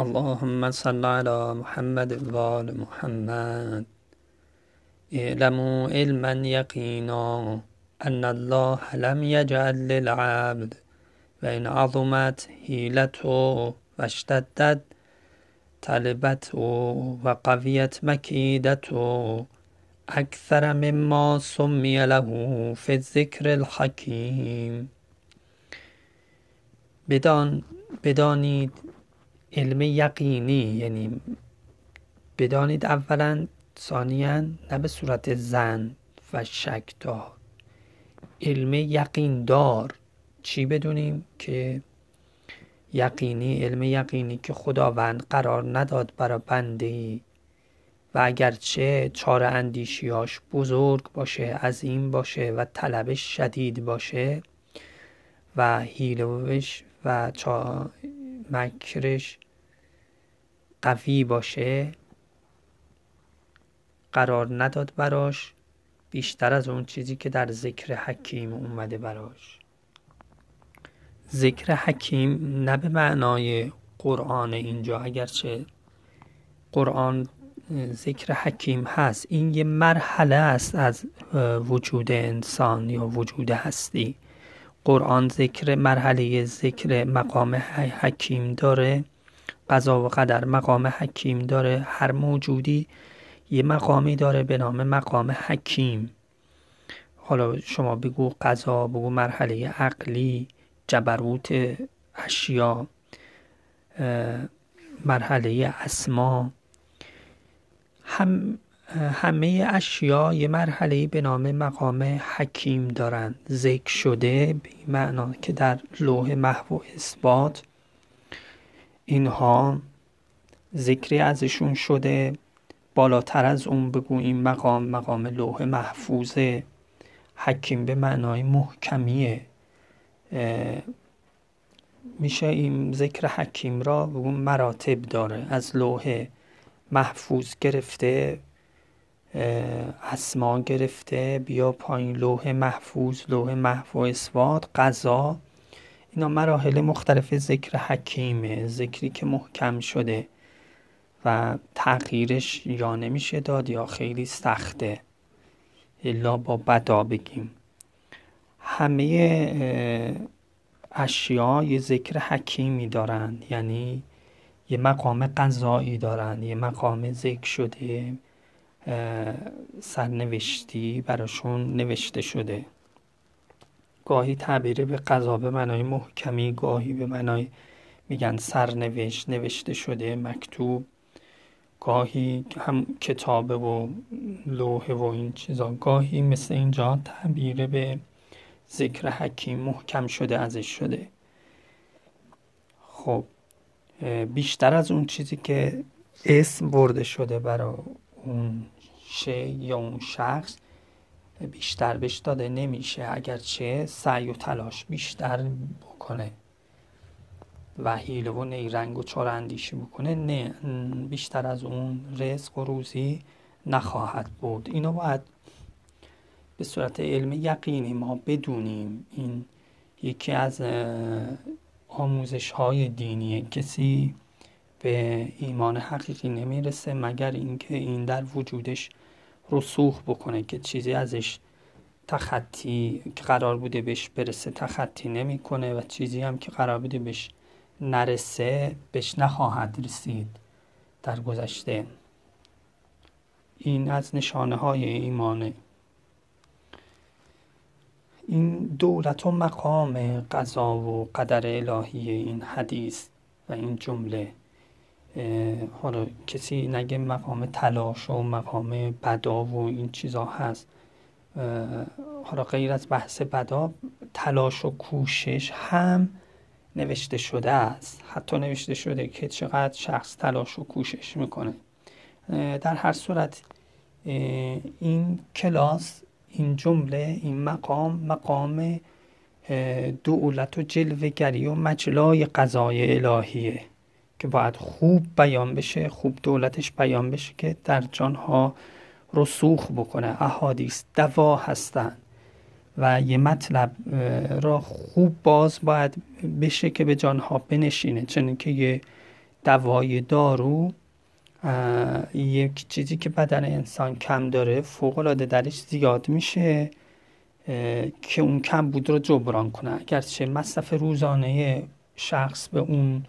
اللهم صل على محمد وآل محمد. اعلموا علما یقینا ان الله لم يجعل للعبد و این عظمت حیلته و اشتدت طلبته و قویت مکیدته. اکثر مما سمی له فی الذکر الحکیم. بدان بدانید علم یقینی یعنی بدانید اولا ثانیا نه به صورت زن و شک دار. علم یقین دار چی بدونیم؟ که یقینی علم یقینی که خداوند قرار نداد برای بنده ای و اگرچه چار اندیشیاش بزرگ باشه عظیم باشه و طلبش شدید باشه و هیلوش و مکرش قوی باشه قرار نداد براش بیشتر از اون چیزی که در ذکر حکیم اومده براش. ذکر حکیم نه به معنای قرآن اینجا اگرچه قرآن ذکر حکیم هست. این یه مرحله است از وجود انسان یا وجود هستی. قرآن ذکر مرحله ذکر مقام حکیم داره. قضا و قدر مقام حکیم داره. هر موجودی یه مقامی داره به نام مقام حکیم. حالا شما بگو قضا بگو مرحله عقلی جبروت اشیا مرحله اسما. هم همه اشیا یه مرحله به نام مقام حکیم دارند ذکر شده به معنا که در لوح محو اثبات اینها ذکری ازشون شده بالاتر از اون بگو این مقام مقام لوح محفوظه حکیم به معنای محکمیه. میشه این ذکر حکیم را بگو مراتب داره از لوح محفوظ گرفته اسما گرفته بیا پایین لوح محفوظ لوح محفو اسواد قضا. اینا مراحل مختلف ذکر حکیمه ذکری که محکم شده و تغییرش یا نمیشه داد یا خیلی سخته. الا با بدا بگیم. همه اشیا یه ذکر حکیمی دارند یعنی یه مقام قضایی دارن. یه مقام ذکر شده سرنوشتی براشون نوشته شده. گاهی تعبیر به قضا به معنای محکمی گاهی به معنای میگن سرنوشت نوشته شده مکتوب. گاهی هم کتابه و لوحه و این چیزا. گاهی مثل اینجا تعبیر به ذکر حکیم محکم شده ازش شده. خب بیشتر از اون چیزی که اسم برده شده برای اون شی یا اون شخص بیشتر بهش داده نمیشه اگرچه سعی و تلاش بیشتر بکنه. و حیله و نیرنگ و چار اندیشی بکنه نه بیشتر از اون رزق و روزی نخواهد بود. اینو باید به صورت علم یقینی ما بدونیم. این یکی از آموزش های دینی کسی به ایمان حقیقی نمی‌رسه مگر اینکه این در وجودش رسوخ بکنه که چیزی ازش تخطی که قرار بوده بهش برسه تخطی نمی‌کنه و چیزی هم که قرار بوده بهش نرسه بهش نخواهد رسید در گذشته. این از نشانه های ایمانه. این دولت و مقام قضا و قدر الهی این حدیث و این جمله. حالا کسی نگه مقام تلاش و مقام بدا و این چیزا هست. حالا غیر از بحث بدا تلاش و کوشش هم نوشته شده است. حتی نوشته شده که چقدر شخص تلاش و کوشش می‌کنه. در هر صورت این کلاس این جمله این مقام مقام دولت و جلوگری و مجلای قضای الهیه. که باید خوب بیان بشه خوب دولتش بیان بشه که در جانها رسوخ بکنه. احادیث دوا هستند و یه مطلب را خوب باز باید بشه که به جانها بنشینه. چون که یه دوای دارو یک چیزی که بدن انسان کم داره فوق العاده درش زیاد میشه که اون کم بود رو جبران کنه. اگرچه مصرف روزانه شخص به اون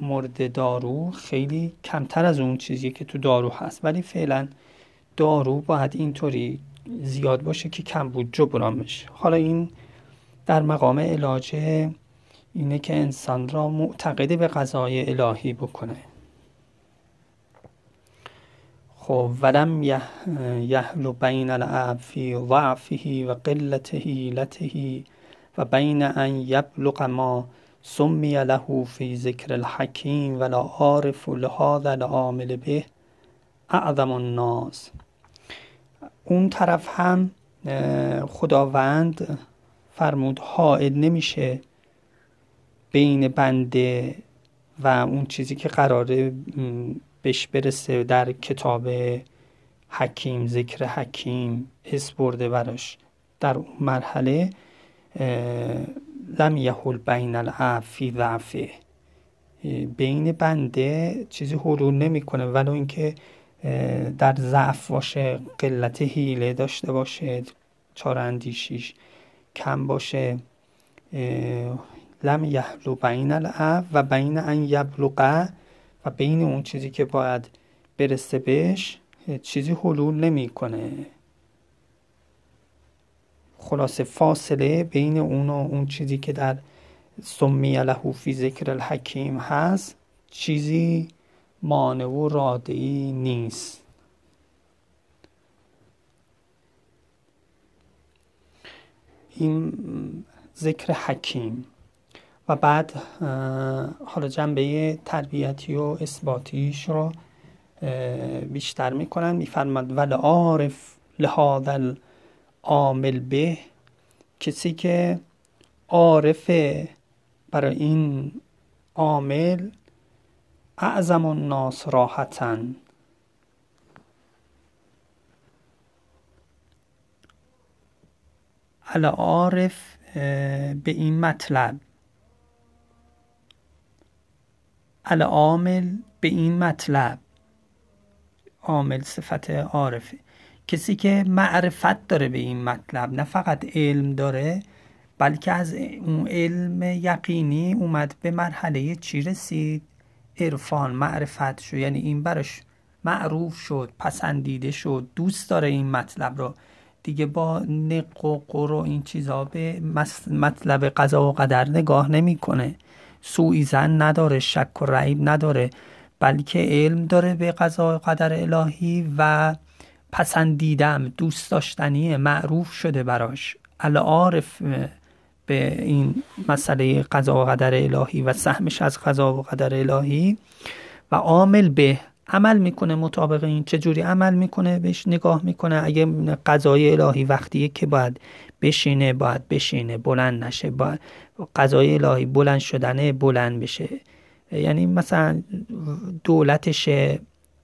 مورد دارو خیلی کمتر از اون چیزی که تو دارو هست. ولی فعلا دارو باید اینطوری زیاد باشه که کم بود جبران بشه حالا این در مقام علاج اینه که انسان را معتقد به قضای الهی بکنه. خب ولم یحل بین العفی ضعفه و قلت حیلته و بین ان یبلغ ما سمی له فی ذکر الحکیم ولا عارف لهذا العامل به اعظم الناس. اون طرف هم خداوند فرمود حائل نمیشه بین بنده و اون چیزی که قراره بهش برسه در کتاب حکیم ذکر حکیم اس برده براش. در اون مرحله لم یحول بین العفی ضعفه. بین بنده چیزی حلول نمی‌کنه ولو اینکه در ضعف باشه قلت حیله داشته باشه چار اندیشیش کم باشه. لم یحلو بین العف و بین ان یبلغه و بین اون چیزی که باید برسه بهش چیزی حلول نمی‌کنه. خلاصه فاصله بین اون و اون چیزی که در سمی له فی ذکر الحکیم هست چیزی مانع و رادعی نیست. این ذکر حکیم و بعد حالا جنبه تربیتی و اثباتیش رو بیشتر می‌کنن. میفرماد ول عارف عامل به کسی که عارفه برای این عامل اعظم الناس راحتا عارف به این مطلب. العامل به این مطلب. عامل صفت عارفه. کسی که معرفت داره به این مطلب نه فقط علم داره بلکه از اون علم یقینی اومد به مرحله چی رسید؟ عرفان معرفت شد یعنی این براش معروف شد پسندیده شد دوست داره این مطلب رو. دیگه با نق و قر و این چیزا به مطلب قضا و قدر نگاه نمی‌کنه. سوئی زن نداره شک و رعیب نداره بلکه علم داره به قضا و قدر الهی و پسندیدم دوست داشتنی معروف شده براش. العارف به این مسئله قضا و قدر الهی و سهمش از قضا و قدر الهی و عامل به عمل می‌کنه مطابق این چجوری عمل می‌کنه بهش نگاه می‌کنه. اگه قضای الهی وقتیه که باید بشینه باید بشینه بلند نشه باید قضای الهی بلند شدنه بلند بشه. یعنی مثلا دولتش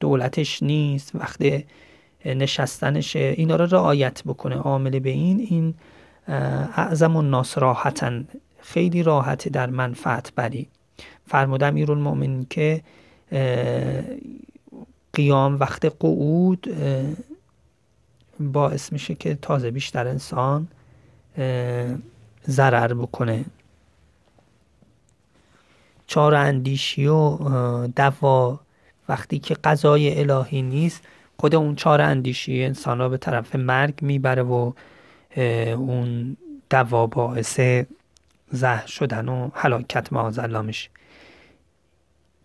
دولتش نیست وقتی نشستنشه اینا رو رعایت بکنه. عامل به این این اعظم الناس راحتن. خیلی راحت در منفعت بری. فرمودم ایرون مؤمن که قیام وقت قعود باعث میشه که تازه بیشتر انسان ضرر بکنه. چار اندیشی و دوا. وقتی که قضای الهی نیست خود اون چار اندیشی انسان را به طرف مرگ می‌بره و اون دوا باعث زهر شدن و حلاکت معاذ میشه.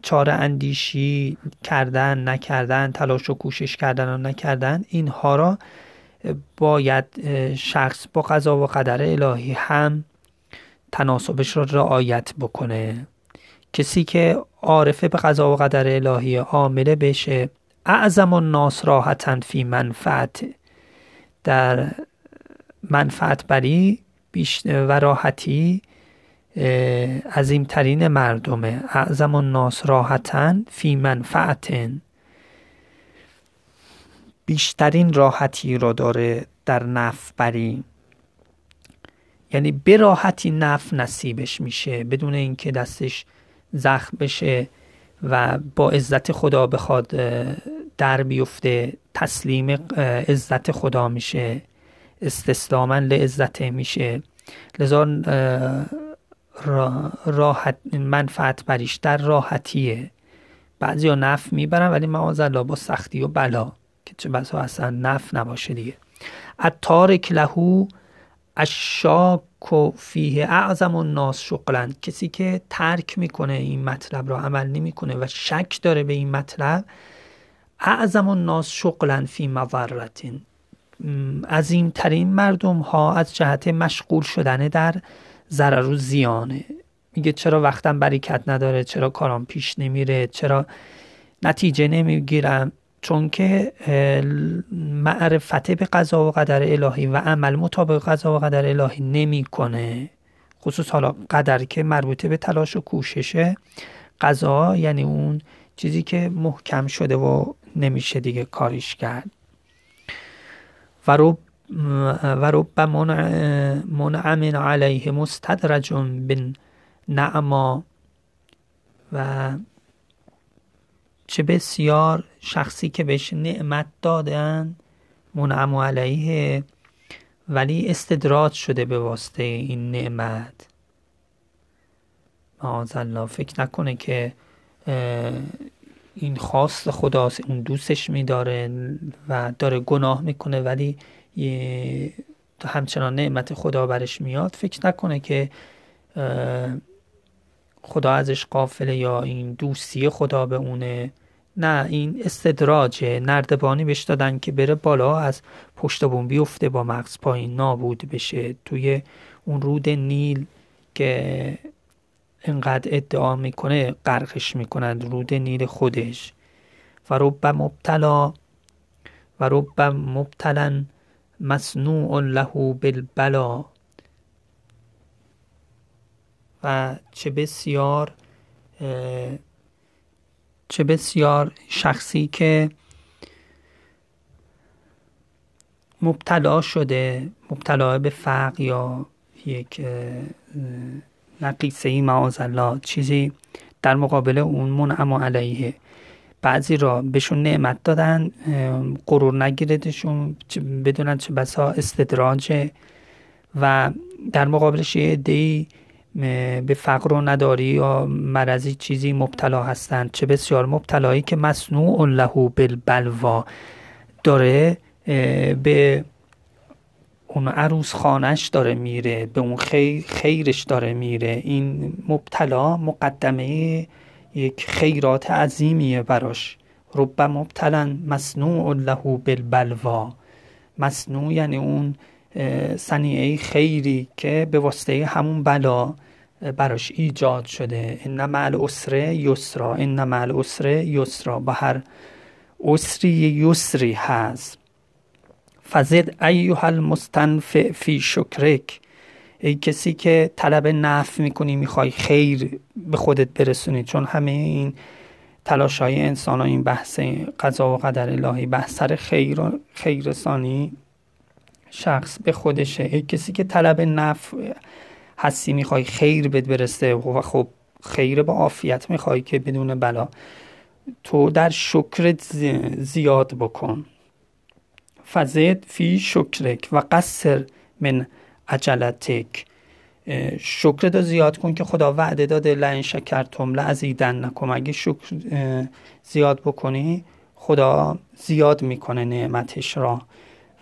چاره اندیشی کردن نکردن تلاش و کوشش کردن و نکردن اینها را باید شخص با قضا و قدر الهی هم تناسبش را رعایت بکنه. کسی که عارفه به قضا و قدر الهی عامله بشه اعظم الناس راحتا فی منفعت. در منفعت بری و راحتی عظیمترین مردمه. اعظم الناس راحتن فی منفعتن. بیشترین راحتی را داره در نف بری. یعنی به راحتی نف نصیبش میشه بدون اینکه دستش زخم بشه و با عزت خدا بخواد در بیفته تسلیم عزت خدا میشه استسلاما لعزته میشه. لذا راحت منفعت بریش در راحتیه. بعضی ها نف می‌برن ولی معاذ با سختی و بلا که چه بسا اصلا نف نباشه دیگه. اتارک لهو اشاک و فیه اعظم الناس شغلا کسی که ترک می‌کنه این مطلب را عمل نمی‌کنه و شک داره به این مطلب اعظم الناس شغلا فی مورتین. عظیمترین مردم ها از جهت مشغول شدن در ضرر و زیانه. میگه چرا وقتم بریکت نداره چرا کارام پیش نمیره چرا نتیجه نمی‌گیرم؟ چون که معرفت به قضا و قدر الهی و عمل مطابق قضا و قدر الهی نمی‌کنه. خصوص حالا قدر که مربوطه به تلاش و کوششه قضا یعنی اون چیزی که محکم شده و نمیشه دیگه کاریش کرد. و رب و رب منعم علیه مستدرج بن نعما و چه بسیار شخصی که بهش نعمت دادن منعم علیه ولی استدراج شده به واسطه این نعمت. الله فکر نکنه که این خواست خداست اون دوستش میداره و داره گناه می‌کنه ولی همچنان نعمت خدا برش میاد. فکر نکنه که خدا ازش قافله یا این دوستی خدا به اونه. نه این استدراجه. نردبانی بهش دادن که بره بالا از پشت بوم بیفته با مغز پایین نابود بشه. توی اون رود نیل که انقدر ادعا می‌کنه غرقش می‌کنند رود نیل خودش. و رب مبتلا و رب مبتلا مصنوع له بالبلا. و چه بسیار چه بسیار شخصی که مبتلا شده مبتلا به فقر یا یک نقیصه ای معاذ الله چیزی در مقابل اون منعم علیه. بعضی را بهشون نعمت دادن غرور نگیردشون بدونن چه بسا استدراجه و در مقابلش یه عدهای به فقر و نداری یا مرضی چیزی مبتلا هستند چه بسیار مبتلایی که مصنوع له بالبلوا داره به اون عروس خانش داره میره به اون خیر خیرش داره میره. این مبتلا مقدمه یک خیرات عظیمیه براش. رب مبتلا مصنوع له بالبلوا. مصنوع یعنی اون صنیعه خیری که به واسطه همون بلا براش ایجاد شده. ان مع العسر یسرا. ان مع العسر یسرا. با هر عسری یسری هست. فزد ایها المستنفع فی شکرک. ای کسی که طلب نفع می‌کنی می‌خوای خیر به خودت برسونی. چون همه این تلاش های انسان ها این بحث قضا و قدر الهی بحث سر خیر و خیرسانی شخص به خودشه. ای کسی که طلب نفع هستی می‌خوای خیر بد برسته و خب خیر با عافیت می‌خوای که بدون بلا. تو در شکرت زیاد بکن. فزد فی شکرک و قصر من عجلتک. شکر زیاد کن که خدا وعده داده لعن شکرتم لعزیدن نکن اگه شکر زیاد بکنی خدا زیاد می‌کنه نعمتش را.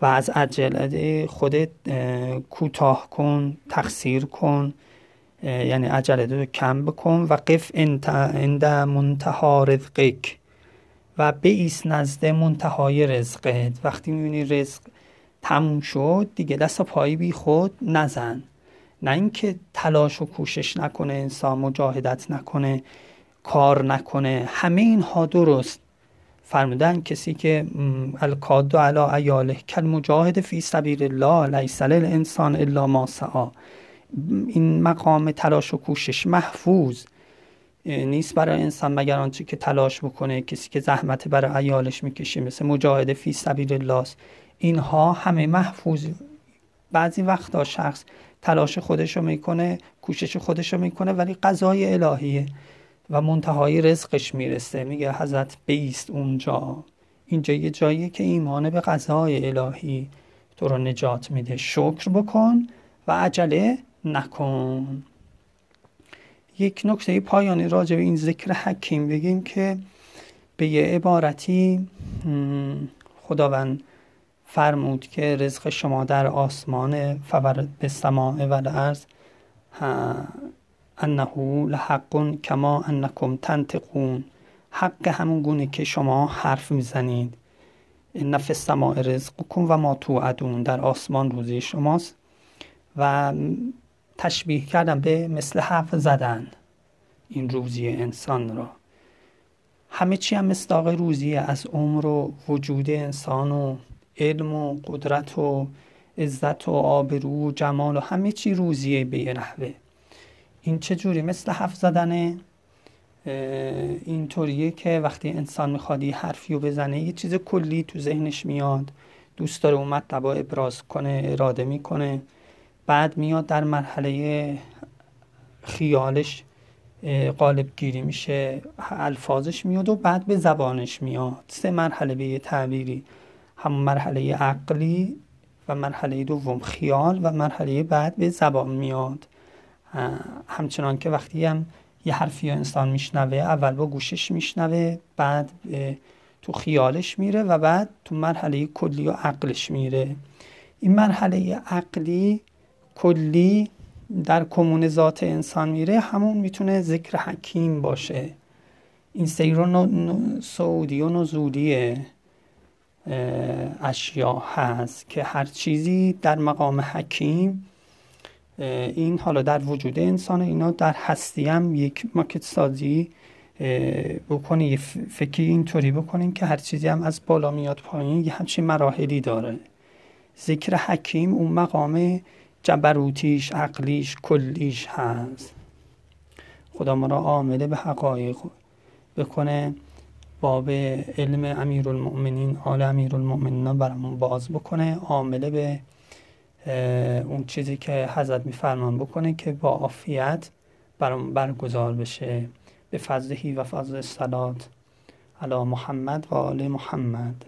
و از عجله خودت کوتاه کن تقصیر کن یعنی عجله رو کم بکن. و قف عند منتها رزقک. و بیس نزد منتهای رزقت. وقتی می‌بینی رزق تموم شد دیگه دست و پایی بی خود نزن. نه اینکه تلاش و کوشش نکنه انسان مجاهدت نکنه کار نکنه. همه اینها درست. فرمودن کسی که الکاد علا ایاله کل مجاهد فی سبیل الله لیس انسان الا ما سعا این مقام تلاش و کوشش محفوظ. نیست برای انسان مگر آنچه که تلاش بکنه کسی که زحمت برای ایالش می‌کشه مثل مجاهد فی سبیل الله اینها همه محفوظ. بعضی وقتا شخص تلاش خودشو می‌کنه کوشش خودشو می‌کنه ولی قضای الهیه و منتهای رزقش می‌رسه. میگه حضرت بیست اونجا. اینجا یه جایی که ایمان به قضای الهی تو رو نجات میده. شکر بکن و عجله نکن. یک نکته پایانی راجع به این ذکر حکیم بگیم که به یه عبارتی خداوند فرمود که رزق شما در آسمان فور به سماع و الارض انه لحق کما انکم تنتقون حق همون گونه که شما حرف می‌زنید. فی السماء رزقکم و ما توعدون. در آسمان روزی شماست. و تشبیه کردم به مثل حرف زدن. این روزی انسان را همه چی هم مصداق روزی از عمر و وجود انسان و علم و قدرت و عزت و آبرو و جمال و همه چی روزیه به یه نحوه. این چجوری مثل حرف زدنه؟ اینطوریه که وقتی انسان می‌خواد یه حرفی رو بزنه یه چیز کلی تو ذهنش میاد. دوست داره اون مطلب ابراز کنه اراده می‌کنه. بعد میاد در مرحله خیالش قالب گیری میشه الفاظش میاد و بعد به زبانش میاد. سه مرحله به تعبیری هم مرحله عقلی و مرحله دوم خیال و مرحله بعد به زبان میاد. همچنان که وقتی هم یه حرفی انسان میشنوه اول با گوشش میشنوه بعد تو خیالش میره و بعد تو مرحله کلی و عقلش میره. این مرحله عقلی کلی در کمون ذات انسان میره همون می‌تونه ذکر حکیم باشه. این سیر و سعودی و نزولی اشیا هست که هر چیزی در مقام حکیم این حالا در وجود انسان اینا در هستی هم یک ماکت سازی بکنی. یه فکری اینطوری بکنیم که هر چیزی هم از بالا میاد پایین یه همچین مراحلی داره. ذکر حکیم اون مقام جبروتیش عقلیش کلیش هست. خدا ما را عامله به حقایق بکنه. باب علم امیر المؤمنین آل امیر المؤمنین برامون باز بکنه. عامله به اون چیزی که حضرت میفرمان بکنه که با عافیت برام برگزار بشه. به فضلهی و فضل الصلات علی محمد و آل محمد.